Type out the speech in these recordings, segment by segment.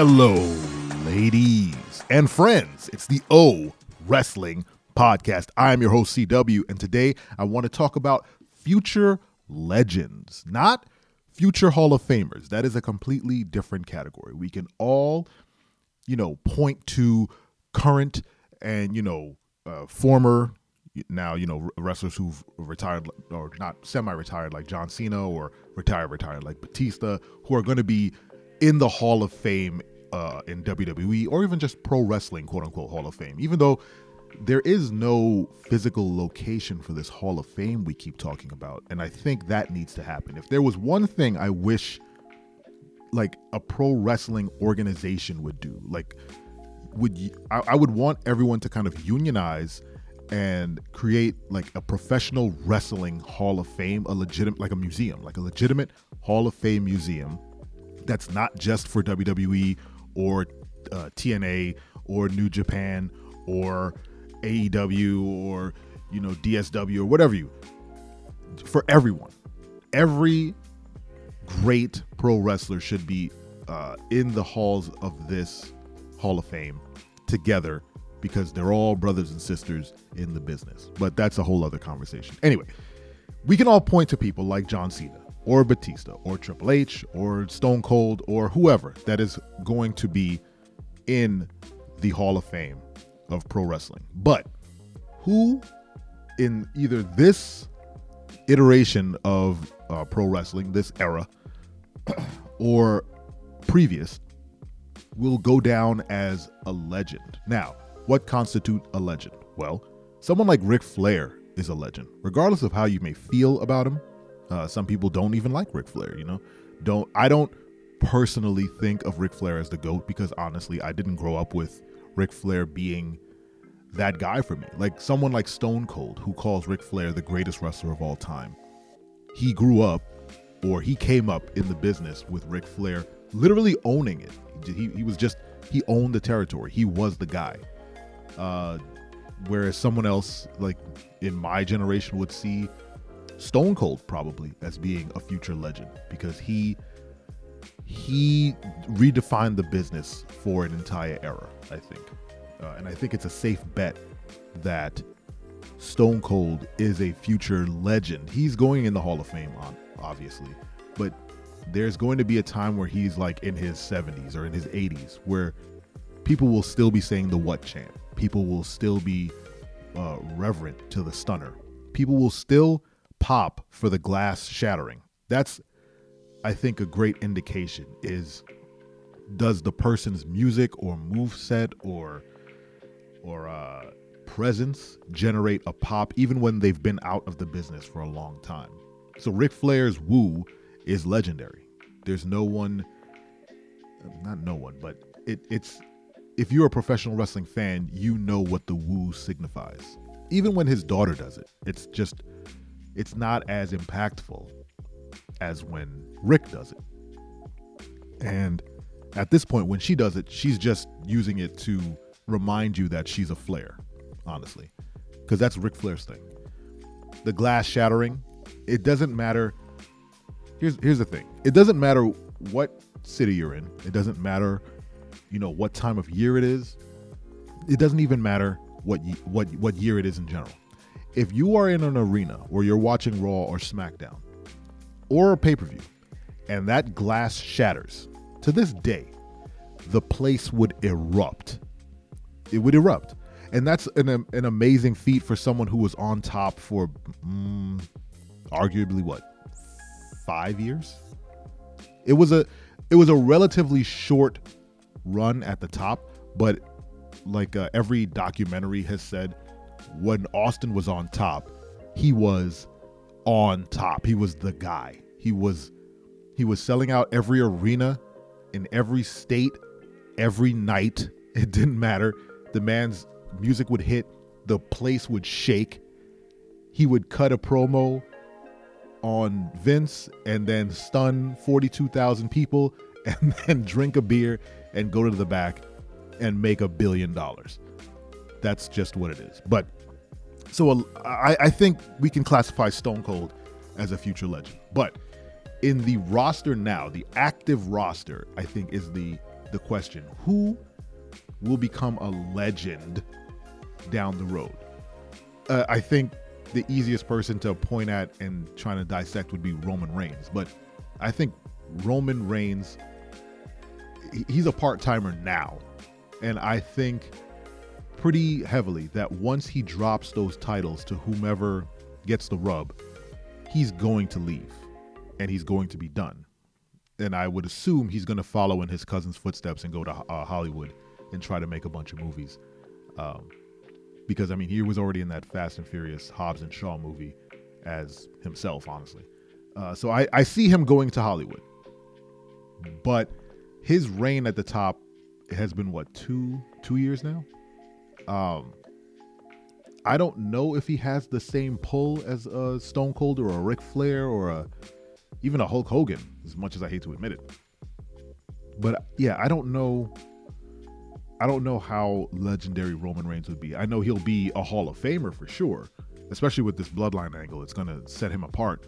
Hello, ladies and friends. It's the O Wrestling Podcast. I am your host, CW, and today I want to talk about future legends, not future Hall of Famers. That is a completely different category. We can all, you know, point to current and, you know, uh, former now you know wrestlers who've retired or not semi-retired like John Cena or retired retired like Batista who are going to be in the Hall of Fame uh, in WWE or even just pro wrestling quote unquote Hall of Fame. Even though there is no physical location for this Hall of Fame we keep talking about and I think that needs to happen. If there was one thing I wish like a pro wrestling organization would do like would I, I would want everyone to kind of unionize and create like a professional wrestling hall of fame, a legitimate like a museum, like a legitimate hall of fame museum that's not just for WWE or uh, TNA or New Japan or AEW or you know DSW or whatever you for everyone. Every great pro wrestler should be uh, in the halls of this Hall of Fame together because they're all brothers and sisters in the business. But that's a whole other conversation. Anyway, we can all point to people like John Cena or Batista or Triple H or Stone Cold or whoever that is going to be in the Hall of Fame of pro wrestling. But who in either this iteration of uh, pro wrestling, this era, or previous, will go down as a legend? Now, what constitute a legend? Well, someone like Ric Flair is a legend, regardless of how you may feel about him. Uh, some people don't even like Ric Flair. You know, don't I don't personally think of Ric Flair as the goat because honestly, I didn't grow up with Ric Flair being that guy for me. Like someone like Stone Cold, who calls Ric Flair the greatest wrestler of all time. He grew up, or he came up in the business with Ric Flair literally owning it. He, he was just he owned the territory. He was the guy. Uh, whereas someone else, like in my generation, would see Stone Cold probably as being a future legend because he he redefined the business for an entire era. I think, uh, and I think it's a safe bet that Stone Cold is a future legend. He's going in the Hall of Fame, obviously, but there's going to be a time where he's like in his 70s or in his 80s where people will still be saying the what chant people will still be uh, reverent to the stunner. People will still pop for the glass shattering. That's, I think, a great indication. Is does the person's music or move set or or uh, presence generate a pop even when they've been out of the business for a long time? So Ric Flair's woo is legendary. There's no one, not no one, but it, it's if you're a professional wrestling fan, you know what the woo signifies. Even when his daughter does it, it's just, it's not as impactful as when Ric does it. And at this point, when she does it, she's just using it to remind you that she's a Flair, honestly, because that's Ric Flair's thing. The glass shattering, it doesn't matter. Here's here's the thing. It doesn't matter what city you're in. It doesn't matter you know what time of year it is. It doesn't even matter what what what year it is in general. If you are in an arena where you're watching Raw or SmackDown or a pay-per-view and that glass shatters, to this day, the place would erupt. It would erupt. And that's an, an amazing feat for someone who was on top for mm, arguably what? 5 years? It was a it was a relatively short run at the top, but like uh, every documentary has said, when Austin was on top, he was on top. He was the guy. He was he was selling out every arena in every state every night. It didn't matter. The man's music would hit, the place would shake. He would cut a promo on Vince and then stun 42,000 people and then drink a beer and go to the back and make a billion dollars. That's just what it is. But so I, I think we can classify Stone Cold as a future legend. But in the roster now, the active roster, I think is the the question who will become a legend down the road? Uh, I think the easiest person to point at and trying to dissect would be Roman Reigns. But I think Roman Reigns, he's a part timer now. And I think pretty heavily that once he drops those titles to whomever gets the rub, he's going to leave and he's going to be done. And I would assume he's going to follow in his cousin's footsteps and go to uh, Hollywood and try to make a bunch of movies. Um, because I mean, he was already in that Fast and Furious Hobbs and Shaw movie as himself, honestly. Uh, so I, I see him going to Hollywood, but his reign at the top has been what two two years now. Um, I don't know if he has the same pull as a Stone Cold or a Ric Flair or a even a Hulk Hogan, as much as I hate to admit it. But yeah, I don't know I don't know how legendary Roman Reigns would be. I know he'll be a Hall of Famer for sure, especially with this bloodline angle. It's going to set him apart.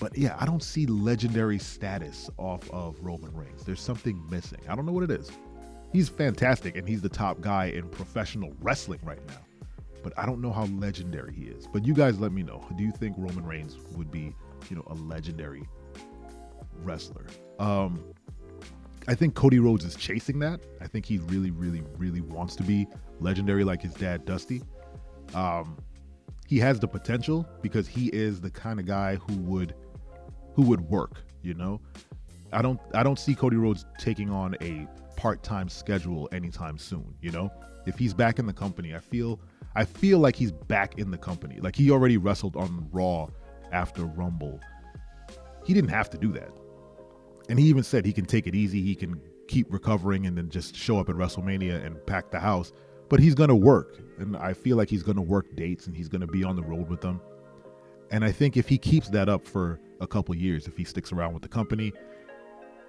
But yeah, I don't see legendary status off of Roman Reigns. There's something missing. I don't know what it is. He's fantastic and he's the top guy in professional wrestling right now. But I don't know how legendary he is. But you guys let me know. Do you think Roman Reigns would be, you know, a legendary wrestler? Um I think Cody Rhodes is chasing that. I think he really, really, really wants to be legendary like his dad, Dusty. Um, he has the potential because he is the kind of guy who would who would work. You know, I don't I don't see Cody Rhodes taking on a part-time schedule anytime soon. You know, if he's back in the company, I feel I feel like he's back in the company. Like he already wrestled on Raw after Rumble. He didn't have to do that and he even said he can take it easy. He can keep recovering and then just show up at WrestleMania and pack the house. But he's going to work. And I feel like he's going to work dates and he's going to be on the road with them. And I think if he keeps that up for a couple years, if he sticks around with the company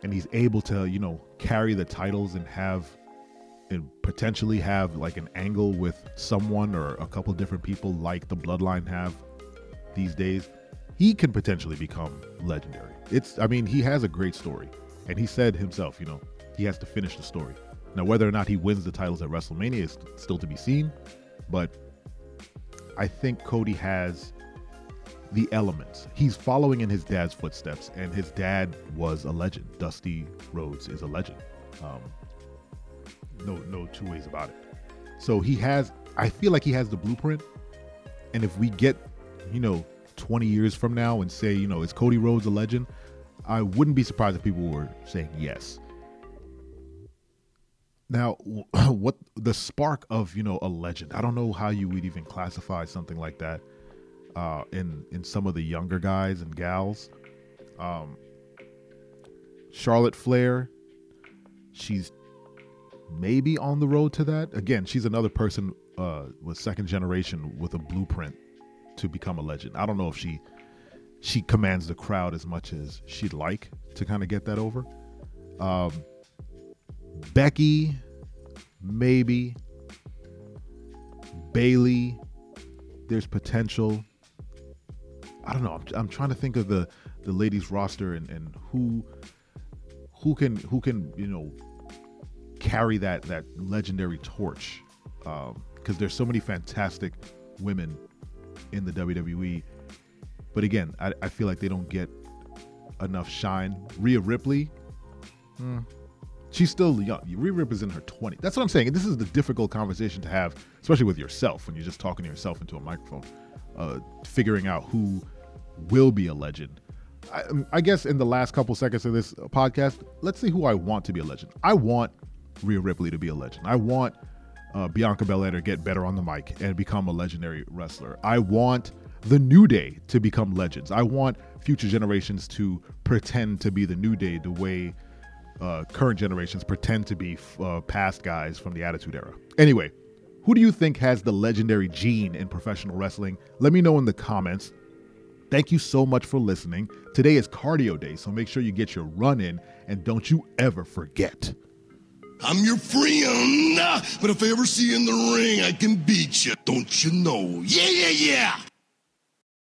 and he's able to, you know, carry the titles and have and potentially have like an angle with someone or a couple different people like the bloodline have these days, he can potentially become legendary. It's, I mean, he has a great story. And he said himself, you know, he has to finish the story. Now, whether or not he wins the titles at WrestleMania is still to be seen. But I think Cody has the elements. He's following in his dad's footsteps, and his dad was a legend. Dusty Rhodes is a legend. Um, no, no two ways about it. So he has. I feel like he has the blueprint. And if we get, you know, 20 years from now and say, you know, is Cody Rhodes a legend? I wouldn't be surprised if people were saying yes. Now, what the spark of you know a legend? I don't know how you would even classify something like that uh, in in some of the younger guys and gals. Um, Charlotte Flair, she's maybe on the road to that. Again, she's another person uh, with second generation with a blueprint to become a legend. I don't know if she she commands the crowd as much as she'd like to kind of get that over. Um, Becky, maybe. Bayley. there's potential. I don't know. I'm, I'm, trying to think of the the ladies roster and, and who who can who can you know carry that that legendary torch because um, there's so many fantastic women in the WWE. But again, I, I feel like they don't get enough shine. Rhea Ripley, hmm, she's still young. Rhea Ripley's in her 20s. That's what I'm saying. And this is the difficult conversation to have, especially with yourself when you're just talking to yourself into a microphone, uh, figuring out who will be a legend. I, um, I, guess in the last couple seconds of this podcast, let's see who I want to be a legend. I want Rhea Ripley to be a legend. I want uh, Bianca Belair to get better on the mic and become a legendary wrestler. I want the New Day to become legends. I want future generations to pretend to be the New Day the way uh, current generations pretend to be uh, past guys from the Attitude Era. Anyway, who do you think has the legendary gene in professional wrestling? Let me know in the comments. Thank you so much for listening. Today is cardio day, so make sure you get your run in and don't you ever forget I'm your friend, but if I ever see you in the ring, I can beat you. Don't you know? Yeah, yeah, yeah.